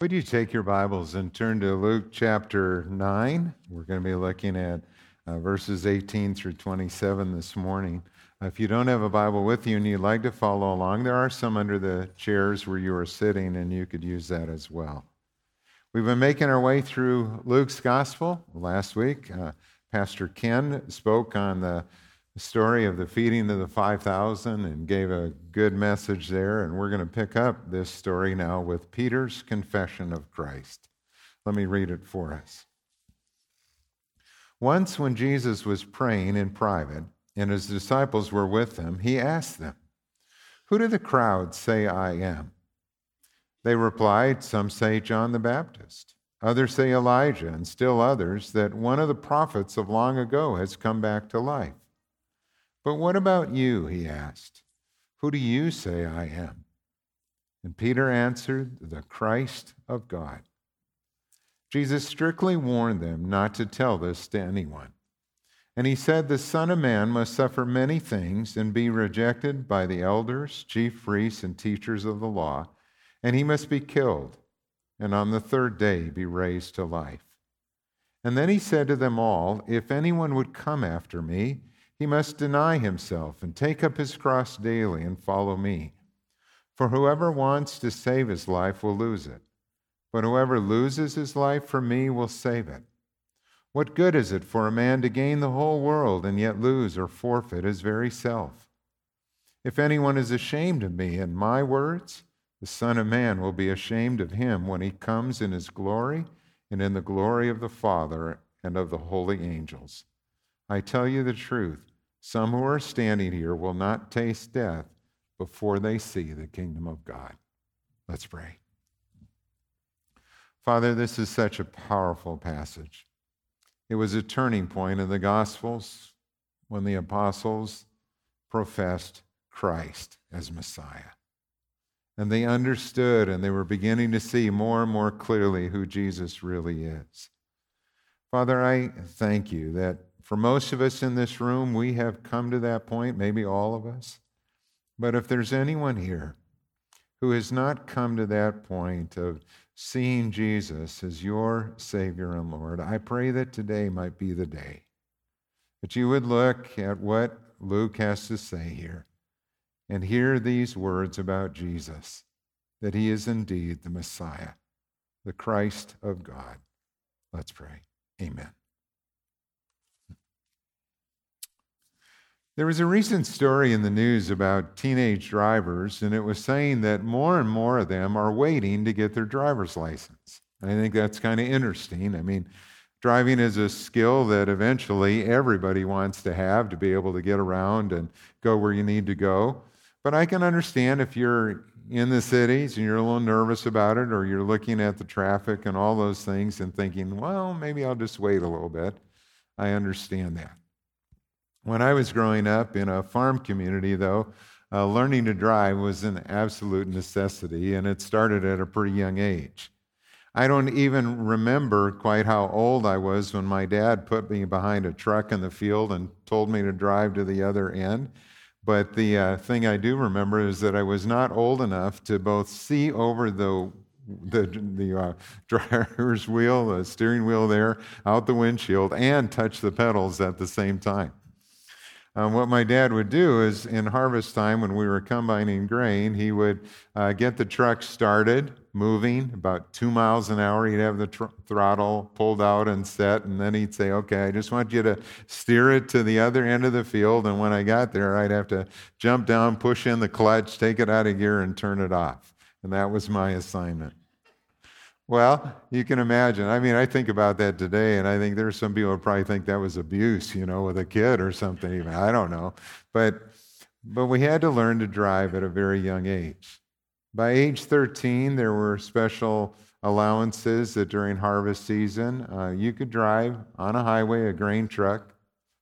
Would you take your Bibles and turn to Luke chapter 9? We're going to be looking at uh, verses 18 through 27 this morning. If you don't have a Bible with you and you'd like to follow along, there are some under the chairs where you are sitting, and you could use that as well. We've been making our way through Luke's Gospel. Last week, uh, Pastor Ken spoke on the story of the feeding of the 5,000 and gave a good message there. And we're going to pick up this story now with Peter's confession of Christ. Let me read it for us. Once, when Jesus was praying in private and his disciples were with him, he asked them, Who do the crowd say I am? They replied, Some say John the Baptist, others say Elijah, and still others that one of the prophets of long ago has come back to life. But what about you? He asked. Who do you say I am? And Peter answered, The Christ of God. Jesus strictly warned them not to tell this to anyone. And he said, The Son of Man must suffer many things and be rejected by the elders, chief priests, and teachers of the law, and he must be killed, and on the third day be raised to life. And then he said to them all, If anyone would come after me, he must deny himself and take up his cross daily and follow me. For whoever wants to save his life will lose it, but whoever loses his life for me will save it. What good is it for a man to gain the whole world and yet lose or forfeit his very self? If anyone is ashamed of me and my words, the Son of Man will be ashamed of him when he comes in his glory and in the glory of the Father and of the holy angels. I tell you the truth. Some who are standing here will not taste death before they see the kingdom of God. Let's pray. Father, this is such a powerful passage. It was a turning point in the Gospels when the apostles professed Christ as Messiah. And they understood and they were beginning to see more and more clearly who Jesus really is. Father, I thank you that for most of us in this room, we have come to that point, maybe all of us. But if there's anyone here who has not come to that point of seeing Jesus as your Savior and Lord, I pray that today might be the day that you would look at what Luke has to say here and hear these words about Jesus that he is indeed the Messiah, the Christ of God. Let's pray. Amen. There was a recent story in the news about teenage drivers, and it was saying that more and more of them are waiting to get their driver's license. I think that's kind of interesting. I mean, driving is a skill that eventually everybody wants to have to be able to get around and go where you need to go. But I can understand if you're in the cities and you're a little nervous about it, or you're looking at the traffic and all those things and thinking, well, maybe I'll just wait a little bit. I understand that. When I was growing up in a farm community, though, uh, learning to drive was an absolute necessity, and it started at a pretty young age. I don't even remember quite how old I was when my dad put me behind a truck in the field and told me to drive to the other end. But the uh, thing I do remember is that I was not old enough to both see over the the, the uh, driver's wheel, the steering wheel there, out the windshield, and touch the pedals at the same time. Um, what my dad would do is in harvest time when we were combining grain, he would uh, get the truck started, moving about two miles an hour. He'd have the tr- throttle pulled out and set, and then he'd say, Okay, I just want you to steer it to the other end of the field. And when I got there, I'd have to jump down, push in the clutch, take it out of gear, and turn it off. And that was my assignment. Well, you can imagine. I mean, I think about that today, and I think there's some people who probably think that was abuse, you know, with a kid or something. Even I don't know, but but we had to learn to drive at a very young age. By age 13, there were special allowances that during harvest season uh, you could drive on a highway a grain truck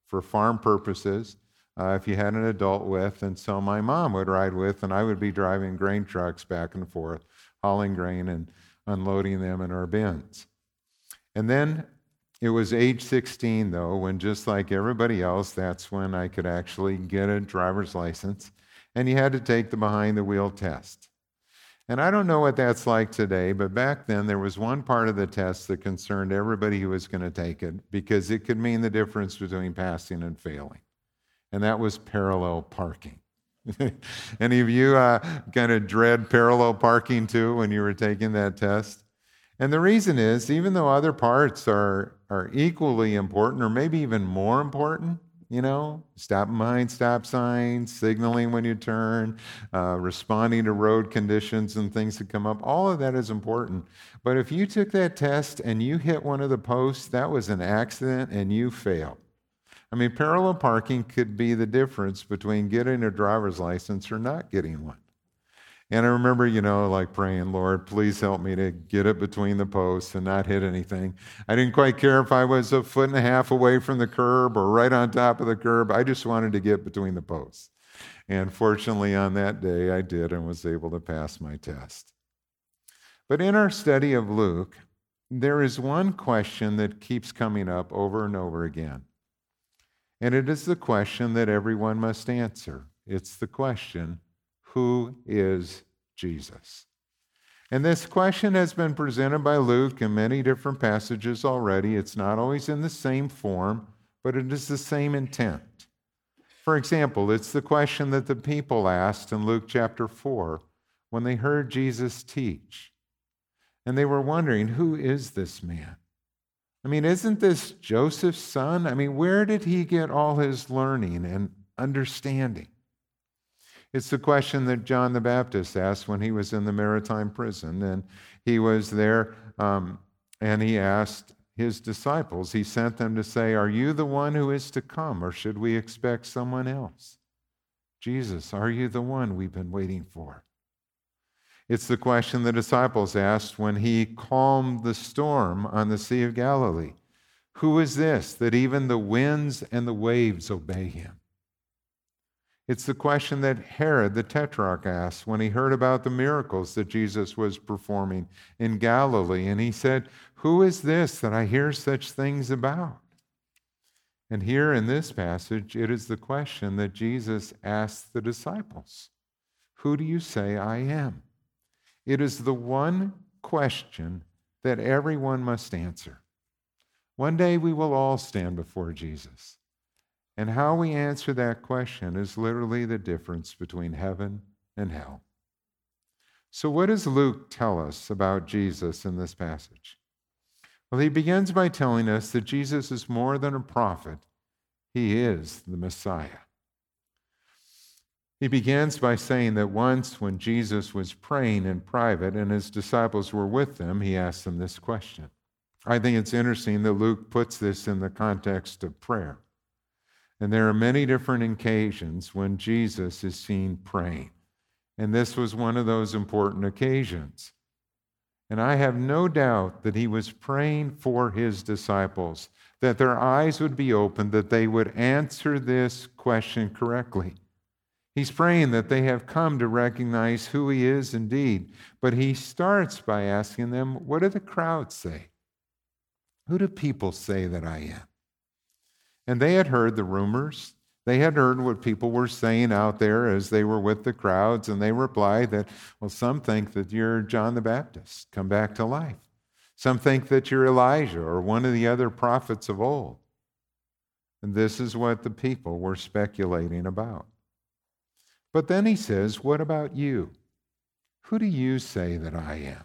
for farm purposes uh, if you had an adult with, and so my mom would ride with, and I would be driving grain trucks back and forth, hauling grain and unloading them in our bins. And then it was age 16, though, when just like everybody else, that's when I could actually get a driver's license. And you had to take the behind the wheel test. And I don't know what that's like today, but back then there was one part of the test that concerned everybody who was going to take it because it could mean the difference between passing and failing. And that was parallel parking. Any of you uh, kind of dread parallel parking too when you were taking that test? And the reason is, even though other parts are, are equally important or maybe even more important, you know, stop behind stop signs, signaling when you turn, uh, responding to road conditions and things that come up. All of that is important. But if you took that test and you hit one of the posts, that was an accident and you failed. I mean, parallel parking could be the difference between getting a driver's license or not getting one. And I remember, you know, like praying, Lord, please help me to get it between the posts and not hit anything. I didn't quite care if I was a foot and a half away from the curb or right on top of the curb. I just wanted to get between the posts. And fortunately, on that day, I did and was able to pass my test. But in our study of Luke, there is one question that keeps coming up over and over again. And it is the question that everyone must answer. It's the question who is Jesus? And this question has been presented by Luke in many different passages already. It's not always in the same form, but it is the same intent. For example, it's the question that the people asked in Luke chapter 4 when they heard Jesus teach. And they were wondering, who is this man? I mean, isn't this Joseph's son? I mean, where did he get all his learning and understanding? It's the question that John the Baptist asked when he was in the maritime prison. And he was there um, and he asked his disciples, he sent them to say, Are you the one who is to come, or should we expect someone else? Jesus, are you the one we've been waiting for? It's the question the disciples asked when he calmed the storm on the Sea of Galilee. Who is this that even the winds and the waves obey him? It's the question that Herod the Tetrarch asked when he heard about the miracles that Jesus was performing in Galilee. And he said, Who is this that I hear such things about? And here in this passage, it is the question that Jesus asked the disciples Who do you say I am? It is the one question that everyone must answer. One day we will all stand before Jesus. And how we answer that question is literally the difference between heaven and hell. So, what does Luke tell us about Jesus in this passage? Well, he begins by telling us that Jesus is more than a prophet, he is the Messiah. He begins by saying that once when Jesus was praying in private and his disciples were with them, he asked them this question. I think it's interesting that Luke puts this in the context of prayer. And there are many different occasions when Jesus is seen praying. And this was one of those important occasions. And I have no doubt that he was praying for his disciples, that their eyes would be opened, that they would answer this question correctly. He's praying that they have come to recognize who he is indeed. But he starts by asking them, What do the crowds say? Who do people say that I am? And they had heard the rumors. They had heard what people were saying out there as they were with the crowds, and they replied that, well, some think that you're John the Baptist, come back to life. Some think that you're Elijah or one of the other prophets of old. And this is what the people were speculating about. But then he says, What about you? Who do you say that I am?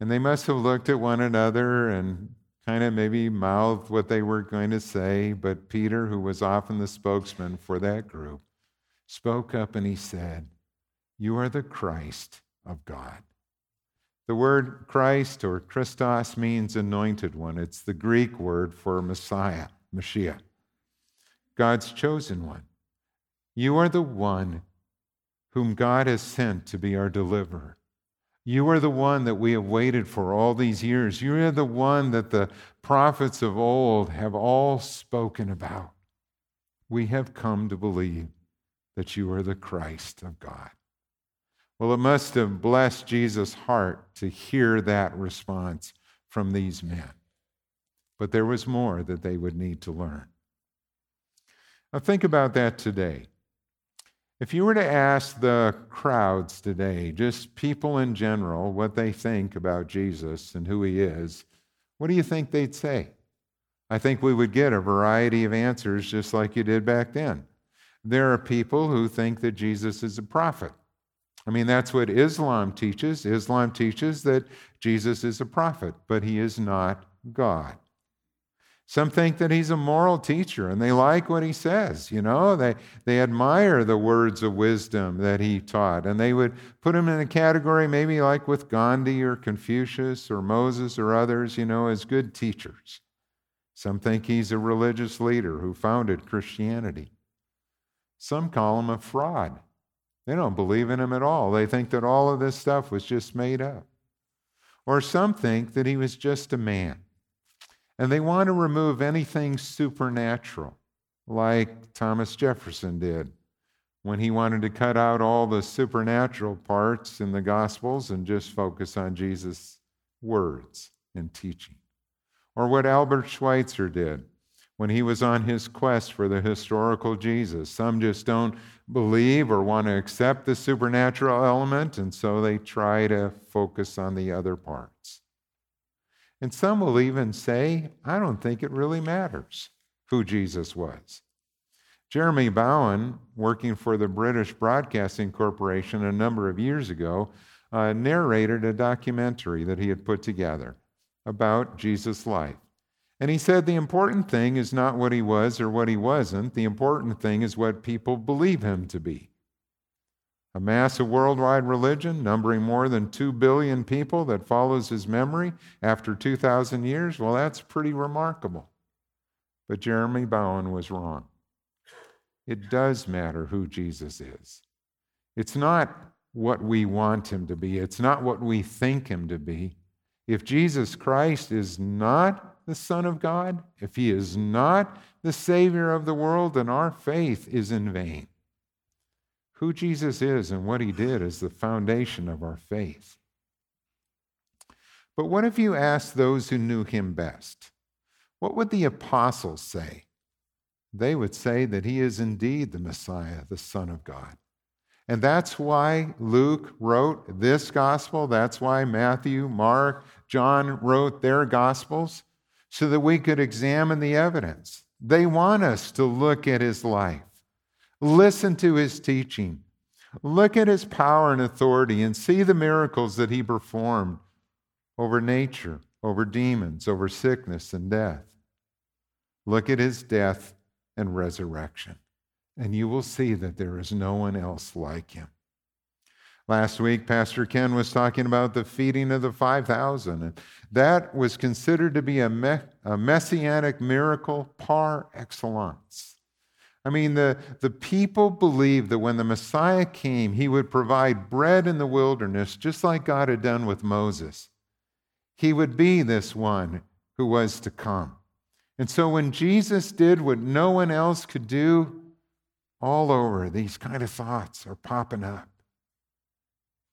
And they must have looked at one another and kind of maybe mouthed what they were going to say, but Peter, who was often the spokesman for that group, spoke up and he said, You are the Christ of God. The word Christ or Christos means anointed one. It's the Greek word for Messiah, Mashiach, God's chosen one. You are the one whom God has sent to be our deliverer. You are the one that we have waited for all these years. You are the one that the prophets of old have all spoken about. We have come to believe that you are the Christ of God. Well, it must have blessed Jesus' heart to hear that response from these men. But there was more that they would need to learn. Now, think about that today. If you were to ask the crowds today, just people in general, what they think about Jesus and who he is, what do you think they'd say? I think we would get a variety of answers just like you did back then. There are people who think that Jesus is a prophet. I mean, that's what Islam teaches. Islam teaches that Jesus is a prophet, but he is not God. Some think that he's a moral teacher and they like what he says. You know, they, they admire the words of wisdom that he taught. And they would put him in a category maybe like with Gandhi or Confucius or Moses or others, you know, as good teachers. Some think he's a religious leader who founded Christianity. Some call him a fraud. They don't believe in him at all. They think that all of this stuff was just made up. Or some think that he was just a man and they want to remove anything supernatural, like Thomas Jefferson did when he wanted to cut out all the supernatural parts in the Gospels and just focus on Jesus' words and teaching. Or what Albert Schweitzer did when he was on his quest for the historical Jesus. Some just don't believe or want to accept the supernatural element, and so they try to focus on the other parts. And some will even say, I don't think it really matters who Jesus was. Jeremy Bowen, working for the British Broadcasting Corporation a number of years ago, uh, narrated a documentary that he had put together about Jesus' life. And he said the important thing is not what he was or what he wasn't, the important thing is what people believe him to be. A massive worldwide religion numbering more than 2 billion people that follows his memory after 2,000 years? Well, that's pretty remarkable. But Jeremy Bowen was wrong. It does matter who Jesus is. It's not what we want him to be, it's not what we think him to be. If Jesus Christ is not the Son of God, if he is not the Savior of the world, then our faith is in vain. Who Jesus is and what he did is the foundation of our faith. But what if you asked those who knew him best? What would the apostles say? They would say that he is indeed the Messiah, the Son of God. And that's why Luke wrote this gospel. That's why Matthew, Mark, John wrote their gospels, so that we could examine the evidence. They want us to look at his life. Listen to his teaching. Look at his power and authority and see the miracles that he performed over nature, over demons, over sickness and death. Look at his death and resurrection, and you will see that there is no one else like him. Last week, Pastor Ken was talking about the feeding of the 5,000, and that was considered to be a, me- a messianic miracle par excellence. I mean, the, the people believed that when the Messiah came, he would provide bread in the wilderness, just like God had done with Moses. He would be this one who was to come. And so when Jesus did what no one else could do, all over these kind of thoughts are popping up.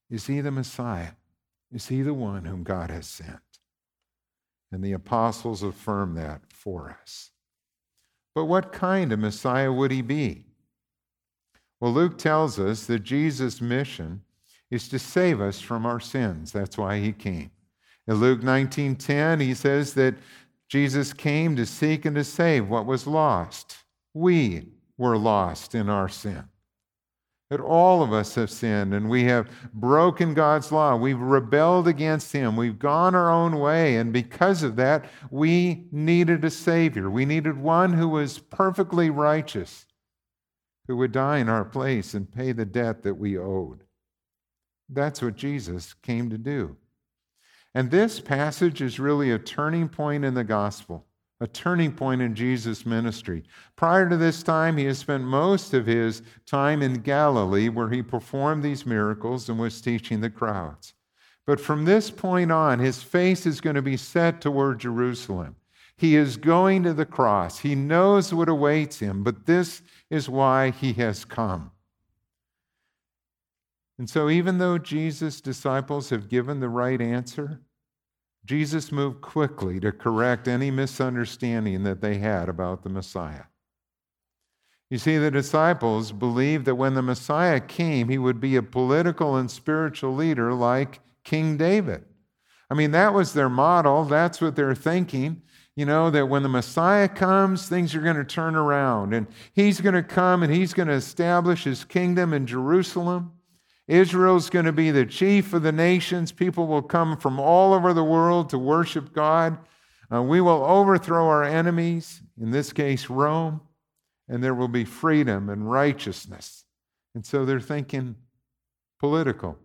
Is he the Messiah? Is he the one whom God has sent? And the apostles affirm that for us. But what kind of Messiah would he be? Well, Luke tells us that Jesus' mission is to save us from our sins. That's why he came. In Luke 19:10, he says that Jesus came to seek and to save what was lost. We were lost in our sin that all of us have sinned and we have broken God's law. We've rebelled against Him. We've gone our own way. And because of that, we needed a Savior. We needed one who was perfectly righteous, who would die in our place and pay the debt that we owed. That's what Jesus came to do. And this passage is really a turning point in the gospel a turning point in Jesus' ministry. Prior to this time, he has spent most of his time in Galilee, where he performed these miracles and was teaching the crowds. But from this point on, his face is going to be set toward Jerusalem. He is going to the cross. He knows what awaits him, but this is why he has come. And so, even though Jesus' disciples have given the right answer, Jesus moved quickly to correct any misunderstanding that they had about the Messiah. You see, the disciples believed that when the Messiah came, he would be a political and spiritual leader like King David. I mean, that was their model. That's what they're thinking. You know, that when the Messiah comes, things are going to turn around. And he's going to come and he's going to establish his kingdom in Jerusalem. Israel's going to be the chief of the nations. People will come from all over the world to worship God. Uh, we will overthrow our enemies, in this case, Rome and there will be freedom and righteousness. And so they're thinking political,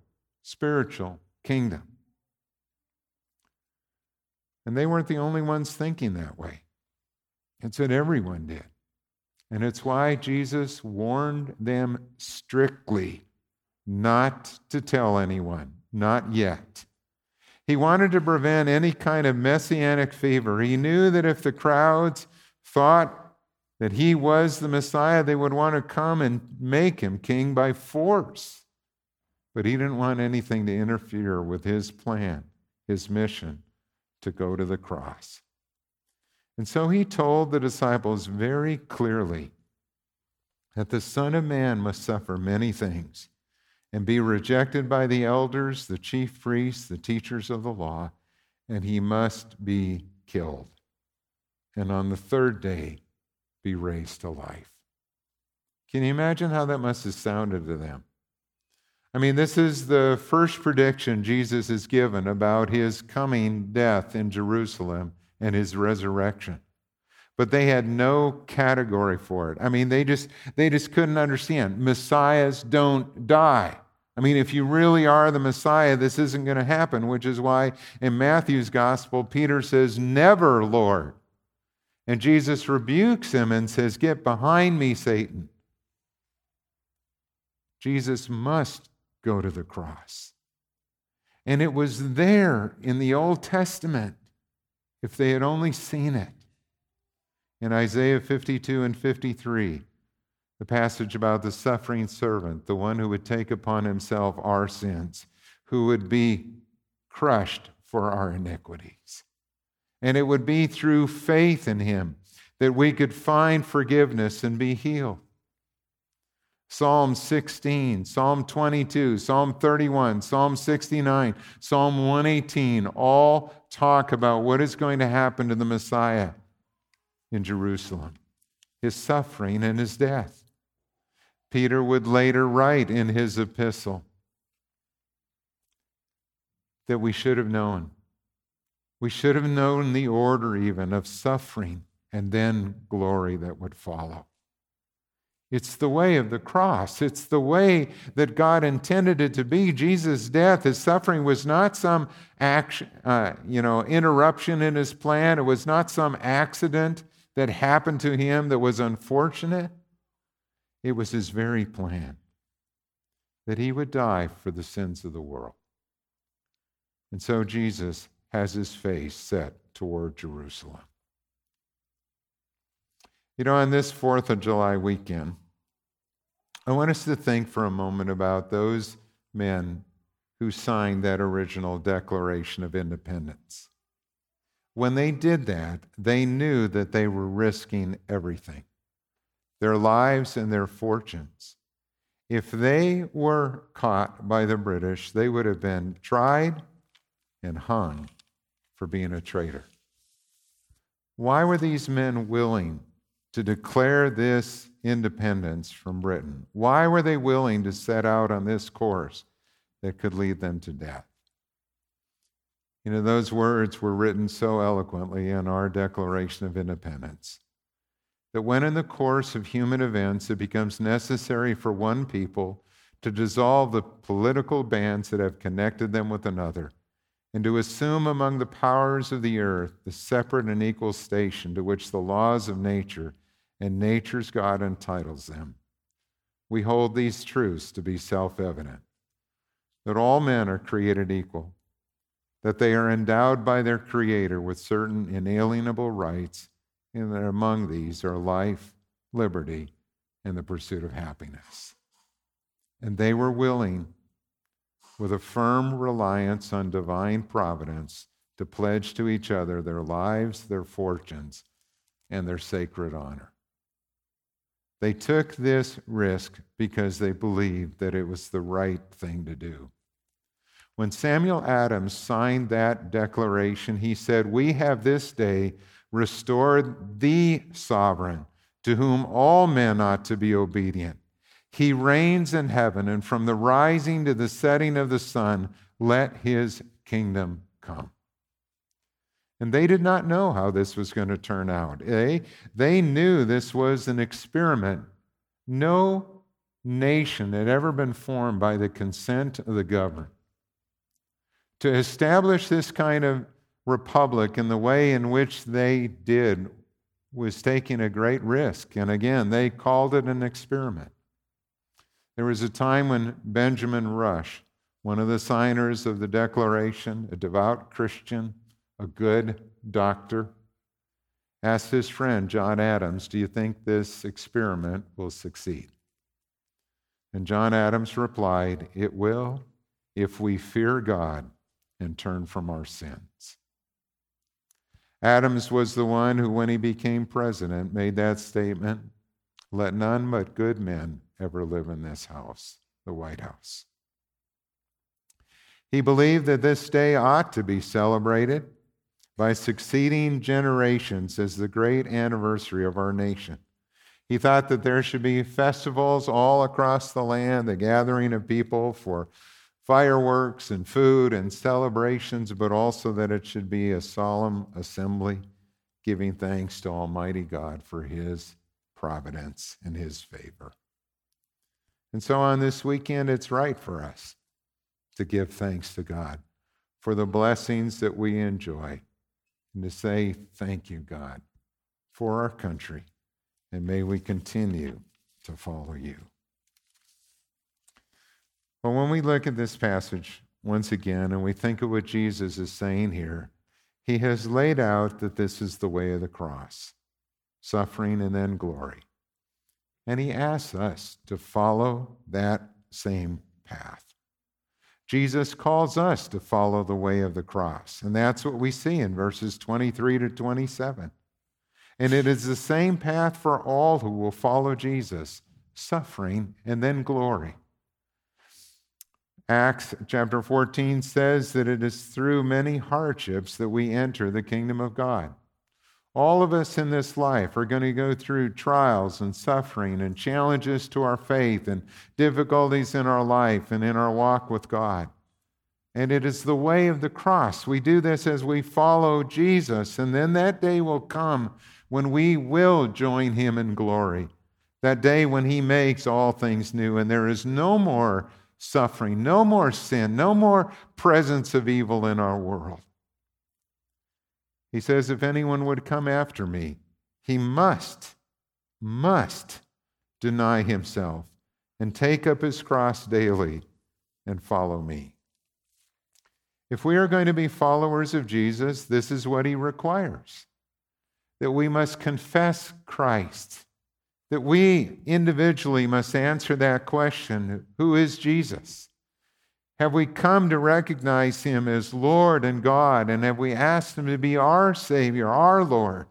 spiritual kingdom. And they weren't the only ones thinking that way. It's what everyone did. And it's why Jesus warned them strictly not to tell anyone, not yet. He wanted to prevent any kind of messianic fever. He knew that if the crowds thought that he was the Messiah, they would want to come and make him king by force. But he didn't want anything to interfere with his plan, his mission to go to the cross. And so he told the disciples very clearly that the Son of Man must suffer many things and be rejected by the elders, the chief priests, the teachers of the law, and he must be killed. And on the third day, be raised to life. Can you imagine how that must have sounded to them? I mean, this is the first prediction Jesus has given about his coming death in Jerusalem and his resurrection. But they had no category for it. I mean, they just they just couldn't understand. Messiahs don't die. I mean, if you really are the Messiah, this isn't going to happen, which is why in Matthew's gospel, Peter says, Never, Lord. And Jesus rebukes him and says, Get behind me, Satan. Jesus must go to the cross. And it was there in the Old Testament, if they had only seen it. In Isaiah 52 and 53, the passage about the suffering servant, the one who would take upon himself our sins, who would be crushed for our iniquities. And it would be through faith in him that we could find forgiveness and be healed. Psalm 16, Psalm 22, Psalm 31, Psalm 69, Psalm 118 all talk about what is going to happen to the Messiah in Jerusalem his suffering and his death. Peter would later write in his epistle that we should have known we should have known the order, even of suffering and then glory that would follow. It's the way of the cross. It's the way that God intended it to be. Jesus' death, his suffering was not some action, uh, you know, interruption in his plan. It was not some accident that happened to him that was unfortunate. It was his very plan that he would die for the sins of the world. And so Jesus has his face set toward Jerusalem. You know, on this 4th of July weekend, I want us to think for a moment about those men who signed that original Declaration of Independence. When they did that, they knew that they were risking everything their lives and their fortunes. If they were caught by the British, they would have been tried and hung for being a traitor. Why were these men willing to declare this independence from Britain? Why were they willing to set out on this course that could lead them to death? You know, those words were written so eloquently in our Declaration of Independence that when in the course of human events it becomes necessary for one people to dissolve the political bands that have connected them with another, and to assume among the powers of the earth the separate and equal station to which the laws of nature and nature's God entitles them. We hold these truths to be self evident that all men are created equal, that they are endowed by their Creator with certain inalienable rights, and that among these are life, liberty, and the pursuit of happiness. And they were willing with a firm reliance on divine providence to pledge to each other their lives, their fortunes, and their sacred honor. They took this risk because they believed that it was the right thing to do. When Samuel Adams signed that declaration, he said, We have this day restored the sovereign to whom all men ought to be obedient. He reigns in heaven, and from the rising to the setting of the sun, let his kingdom come. And they did not know how this was going to turn out. They, they knew this was an experiment. No nation had ever been formed by the consent of the governed. To establish this kind of republic and the way in which they did was taking a great risk. And again, they called it an experiment. There was a time when Benjamin Rush, one of the signers of the Declaration, a devout Christian, a good doctor, asked his friend John Adams, Do you think this experiment will succeed? And John Adams replied, It will if we fear God and turn from our sins. Adams was the one who, when he became president, made that statement let none but good men ever live in this house, the White House. He believed that this day ought to be celebrated by succeeding generations as the great anniversary of our nation. He thought that there should be festivals all across the land, the gathering of people for fireworks and food and celebrations, but also that it should be a solemn assembly giving thanks to Almighty God for His providence and His favor. And so on this weekend, it's right for us to give thanks to God for the blessings that we enjoy and to say, Thank you, God, for our country, and may we continue to follow you. But when we look at this passage once again and we think of what Jesus is saying here, he has laid out that this is the way of the cross suffering and then glory. And he asks us to follow that same path. Jesus calls us to follow the way of the cross. And that's what we see in verses 23 to 27. And it is the same path for all who will follow Jesus suffering and then glory. Acts chapter 14 says that it is through many hardships that we enter the kingdom of God. All of us in this life are going to go through trials and suffering and challenges to our faith and difficulties in our life and in our walk with God. And it is the way of the cross. We do this as we follow Jesus, and then that day will come when we will join him in glory. That day when he makes all things new, and there is no more suffering, no more sin, no more presence of evil in our world. He says, If anyone would come after me, he must, must deny himself and take up his cross daily and follow me. If we are going to be followers of Jesus, this is what he requires that we must confess Christ that we individually must answer that question who is Jesus? Have we come to recognize him as Lord and God? And have we asked him to be our Savior, our Lord?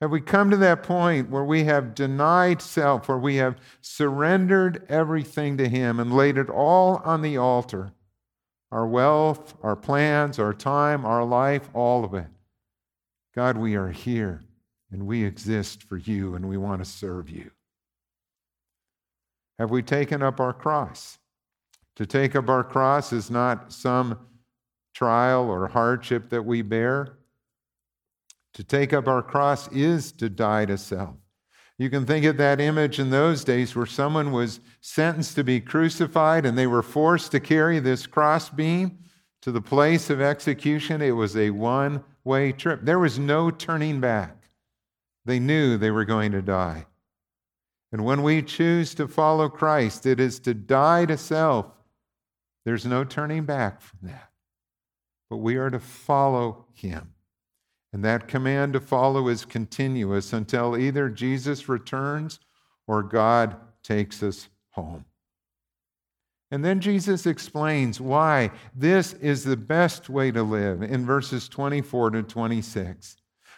Have we come to that point where we have denied self, where we have surrendered everything to him and laid it all on the altar? Our wealth, our plans, our time, our life, all of it. God, we are here and we exist for you and we want to serve you. Have we taken up our cross? To take up our cross is not some trial or hardship that we bear. To take up our cross is to die to self. You can think of that image in those days where someone was sentenced to be crucified and they were forced to carry this crossbeam to the place of execution. It was a one way trip, there was no turning back. They knew they were going to die. And when we choose to follow Christ, it is to die to self. There's no turning back from that. But we are to follow him. And that command to follow is continuous until either Jesus returns or God takes us home. And then Jesus explains why this is the best way to live in verses 24 to 26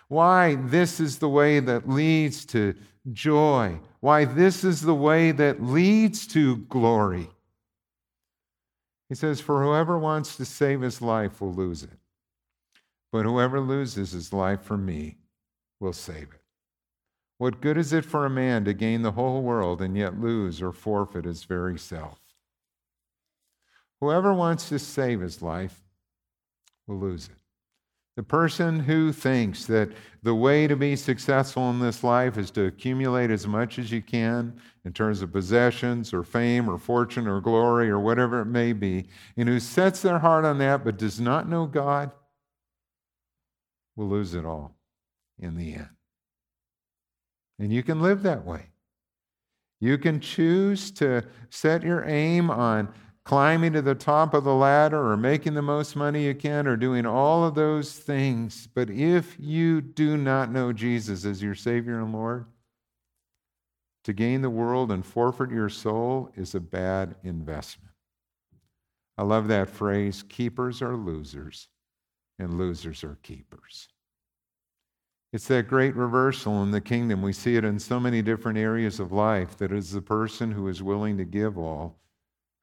why this is the way that leads to joy. Why, this is the way that leads to glory. He says, For whoever wants to save his life will lose it, but whoever loses his life for me will save it. What good is it for a man to gain the whole world and yet lose or forfeit his very self? Whoever wants to save his life will lose it. The person who thinks that the way to be successful in this life is to accumulate as much as you can in terms of possessions or fame or fortune or glory or whatever it may be, and who sets their heart on that but does not know God, will lose it all in the end. And you can live that way. You can choose to set your aim on climbing to the top of the ladder or making the most money you can or doing all of those things. But if you do not know Jesus as your Savior and Lord, to gain the world and forfeit your soul is a bad investment. I love that phrase keepers are losers, and losers are keepers. It's that great reversal in the kingdom. We see it in so many different areas of life that is the person who is willing to give all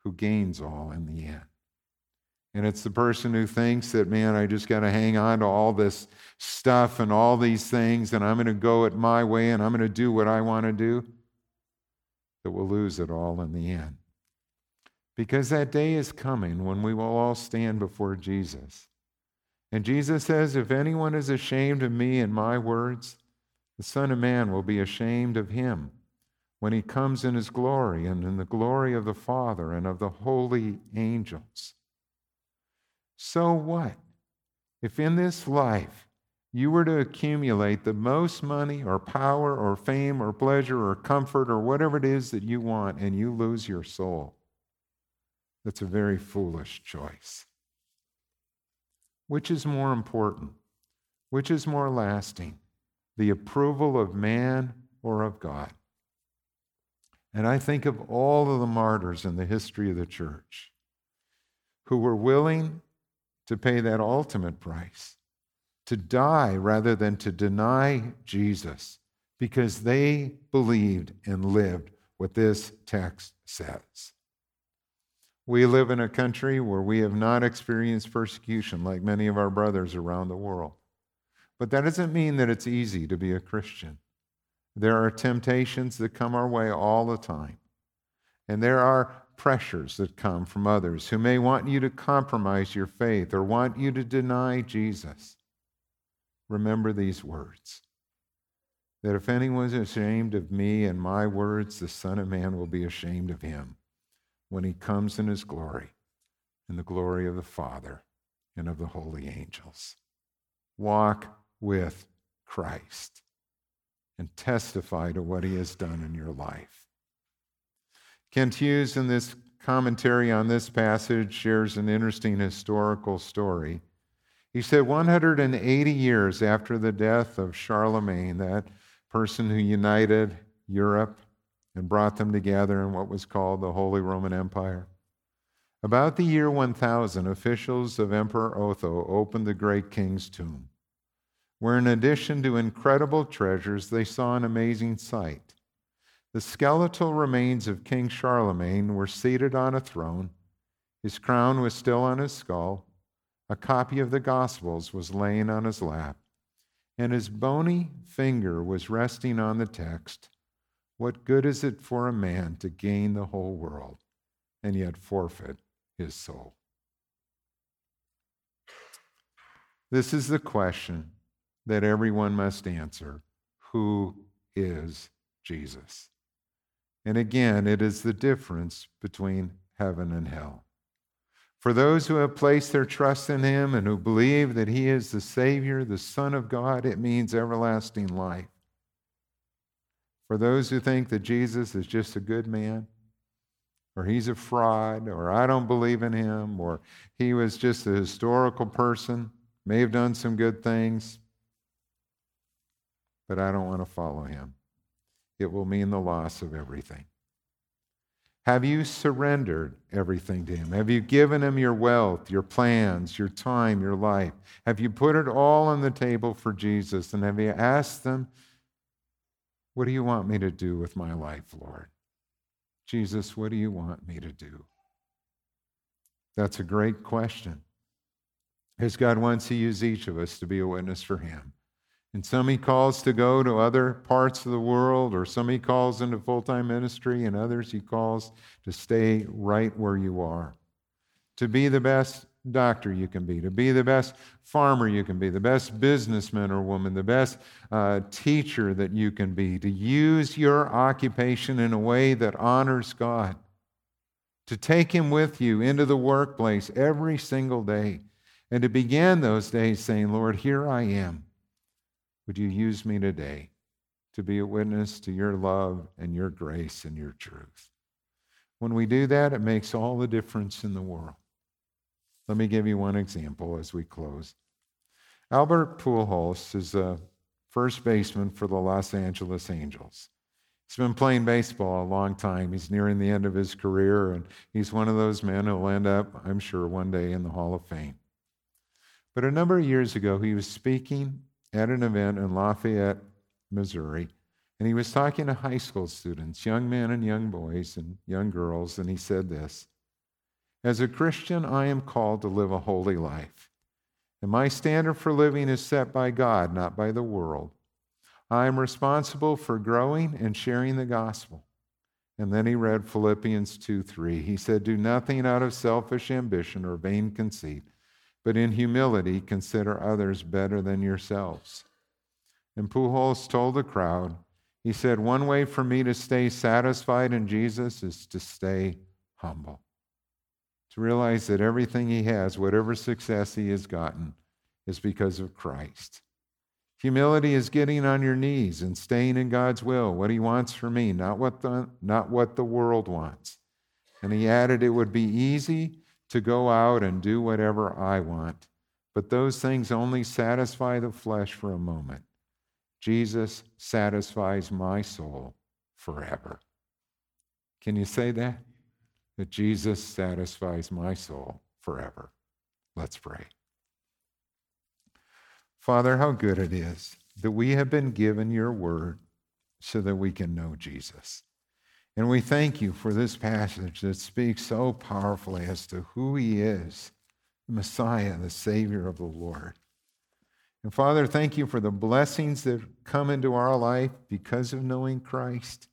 who gains all in the end. And it's the person who thinks that, man, I just got to hang on to all this stuff and all these things, and I'm going to go it my way and I'm going to do what I want to do, that will lose it all in the end. Because that day is coming when we will all stand before Jesus. And Jesus says, If anyone is ashamed of me and my words, the Son of Man will be ashamed of him when he comes in his glory and in the glory of the Father and of the holy angels. So what? If in this life you were to accumulate the most money or power or fame or pleasure or comfort or whatever it is that you want and you lose your soul, that's a very foolish choice. Which is more important? Which is more lasting? The approval of man or of God? And I think of all of the martyrs in the history of the church who were willing to pay that ultimate price, to die rather than to deny Jesus, because they believed and lived what this text says. We live in a country where we have not experienced persecution like many of our brothers around the world. But that doesn't mean that it's easy to be a Christian. There are temptations that come our way all the time. And there are pressures that come from others who may want you to compromise your faith or want you to deny Jesus. Remember these words that if anyone is ashamed of me and my words, the Son of Man will be ashamed of him when he comes in his glory, in the glory of the Father and of the holy angels. Walk with Christ and testify to what he has done in your life. Kent Hughes, in this commentary on this passage, shares an interesting historical story. He said 180 years after the death of Charlemagne, that person who united Europe and brought them together in what was called the Holy Roman Empire. About the year 1000, officials of Emperor Otho opened the great king's tomb where, in addition to incredible treasures, they saw an amazing sight. The skeletal remains of King Charlemagne were seated on a throne. His crown was still on his skull. A copy of the Gospels was laying on his lap, and his bony finger was resting on the text What good is it for a man to gain the whole world and yet forfeit his soul? This is the question that everyone must answer Who is Jesus? And again, it is the difference between heaven and hell. For those who have placed their trust in him and who believe that he is the Savior, the Son of God, it means everlasting life. For those who think that Jesus is just a good man, or he's a fraud, or I don't believe in him, or he was just a historical person, may have done some good things, but I don't want to follow him. It will mean the loss of everything. Have you surrendered everything to Him? Have you given Him your wealth, your plans, your time, your life? Have you put it all on the table for Jesus? And have you asked them What do you want me to do with my life, Lord? Jesus, what do you want me to do? That's a great question. Because God wants to use each of us to be a witness for Him. And some He calls to go to other parts of the world, or some He calls into full time ministry, and others He calls to stay right where you are. To be the best doctor you can be, to be the best farmer you can be, the best businessman or woman, the best uh, teacher that you can be, to use your occupation in a way that honors God, to take Him with you into the workplace every single day, and to begin those days saying, Lord, here I am. Would you use me today to be a witness to your love and your grace and your truth? When we do that, it makes all the difference in the world. Let me give you one example as we close. Albert Pujols is a first baseman for the Los Angeles Angels. He's been playing baseball a long time. He's nearing the end of his career, and he's one of those men who'll end up, I'm sure, one day in the Hall of Fame. But a number of years ago, he was speaking at an event in Lafayette, Missouri, and he was talking to high school students, young men and young boys and young girls, and he said this as a Christian, I am called to live a holy life. And my standard for living is set by God, not by the world. I am responsible for growing and sharing the gospel. And then he read Philippians 2 3. He said, Do nothing out of selfish ambition or vain conceit, but in humility consider others better than yourselves. And Pujols told the crowd, He said, One way for me to stay satisfied in Jesus is to stay humble to realize that everything he has, whatever success he has gotten, is because of Christ. Humility is getting on your knees and staying in God's will, what he wants for me, not what the, not what the world wants. And he added, it would be easy to go out and do whatever I want, but those things only satisfy the flesh for a moment. Jesus satisfies my soul forever. Can you say that? that Jesus satisfies my soul forever. Let's pray. Father, how good it is that we have been given your word so that we can know Jesus. And we thank you for this passage that speaks so powerfully as to who he is the Messiah, the Savior of the Lord. And Father, thank you for the blessings that come into our life because of knowing Christ.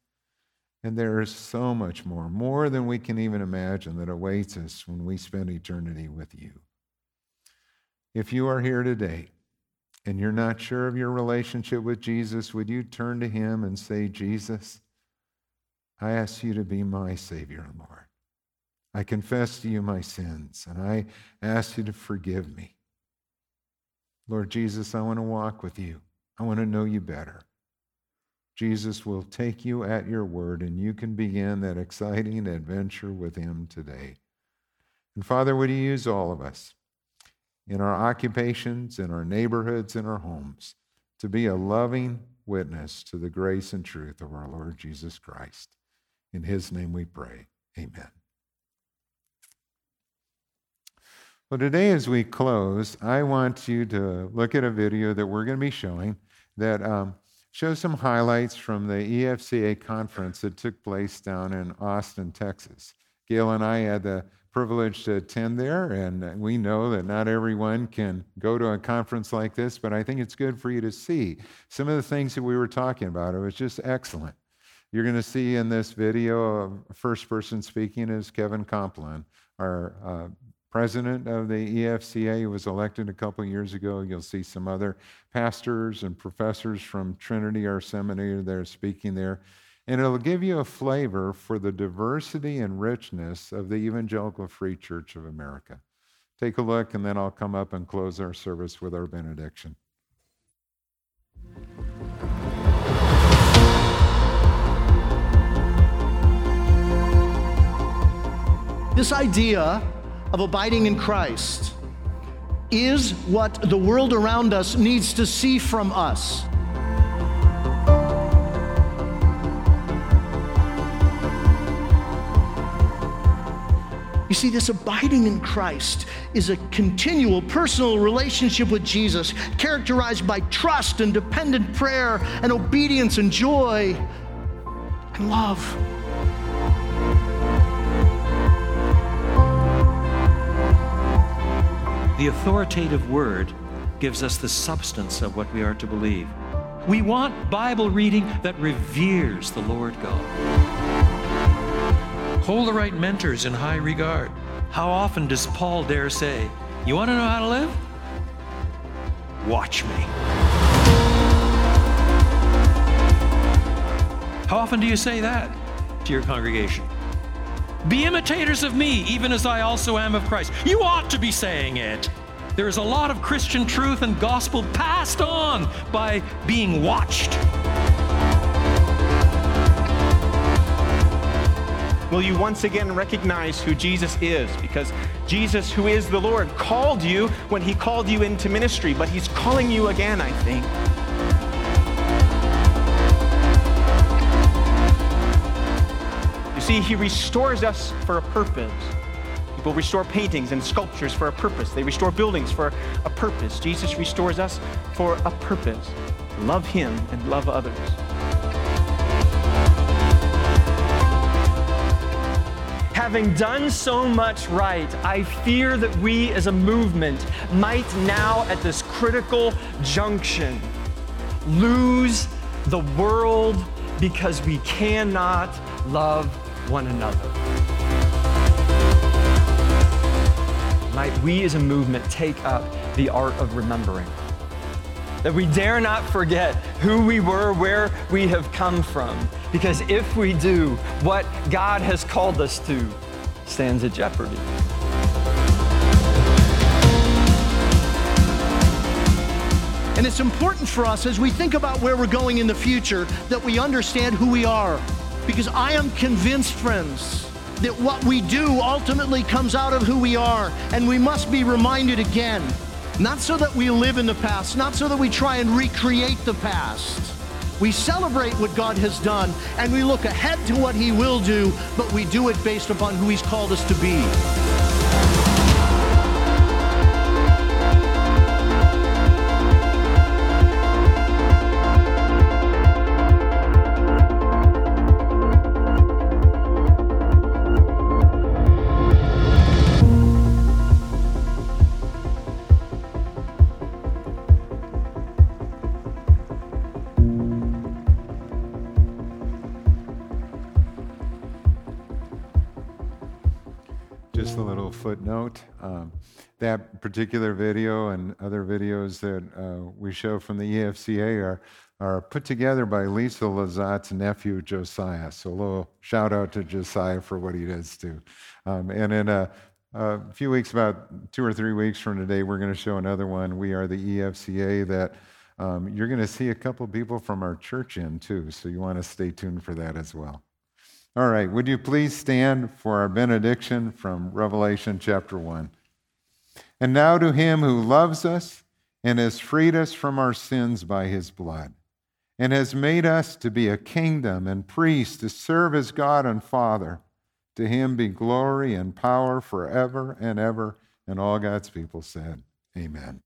And there is so much more, more than we can even imagine, that awaits us when we spend eternity with you. If you are here today and you're not sure of your relationship with Jesus, would you turn to him and say, Jesus, I ask you to be my Savior and Lord. I confess to you my sins, and I ask you to forgive me. Lord Jesus, I want to walk with you. I want to know you better. Jesus will take you at your word, and you can begin that exciting adventure with him today. And Father, would you use all of us in our occupations, in our neighborhoods, in our homes to be a loving witness to the grace and truth of our Lord Jesus Christ. In his name we pray. Amen. Well, today, as we close, I want you to look at a video that we're going to be showing that um, show some highlights from the EFCA conference that took place down in Austin, Texas. Gail and I had the privilege to attend there, and we know that not everyone can go to a conference like this, but I think it's good for you to see some of the things that we were talking about. It was just excellent. You're going to see in this video, a first person speaking is Kevin Kompelien, our uh, president of the EFCA who was elected a couple years ago. You'll see some other pastors and professors from Trinity, our seminary, there speaking there. And it'll give you a flavor for the diversity and richness of the Evangelical Free Church of America. Take a look, and then I'll come up and close our service with our benediction. This idea of abiding in Christ is what the world around us needs to see from us. You See, this abiding in Christ is a continual personal relationship with Jesus, characterized by trust and dependent prayer and obedience and joy and love. The authoritative word gives us the substance of what we are to believe. We want Bible reading that reveres the Lord God. Hold the right mentors in high regard. How often does Paul dare say, You want to know how to live? Watch me. How often do you say that to your congregation? Be imitators of me, even as I also am of Christ. You ought to be saying it. There is a lot of Christian truth and gospel passed on by being watched. Will you once again recognize who Jesus is? Because Jesus, who is the Lord, called you when he called you into ministry, but he's calling you again, I think. See, He restores us for a purpose. People restore paintings and sculptures for a purpose. They restore buildings for a purpose. Jesus restores us for a purpose. Love Him and love others. Having done so much right, I fear that we as a movement might now, at this critical junction, lose the world because we cannot love one another. Might we as a movement take up the art of remembering? That we dare not forget who we were, where we have come from. Because if we do, what God has called us to stands at jeopardy. And it's important for us as we think about where we're going in the future that we understand who we are. Because I am convinced, friends, that what we do ultimately comes out of who we are, and we must be reminded again. Not so that we live in the past, not so that we try and recreate the past. We celebrate what God has done, and we look ahead to what He will do, but we do it based upon who He's called us to be. Footnote. Um, that particular video and other videos that uh, we show from the EFCA are, are put together by Lisa Lazat's nephew, Josiah. So a little shout out to Josiah for what he does too. Um, and in a, a, few weeks, about two or three weeks from today, we're going to show another one. We are the EFCA that um, you're going to see a couple people from our church in too. So you want to stay tuned for that as well. All right, would you please stand for our benediction from Revelation chapter 1? And now to him who loves us and has freed us from our sins by his blood, and has made us to be a kingdom and priests to serve as God and Father, to him be glory and power forever and ever. And all God's people said, Amen.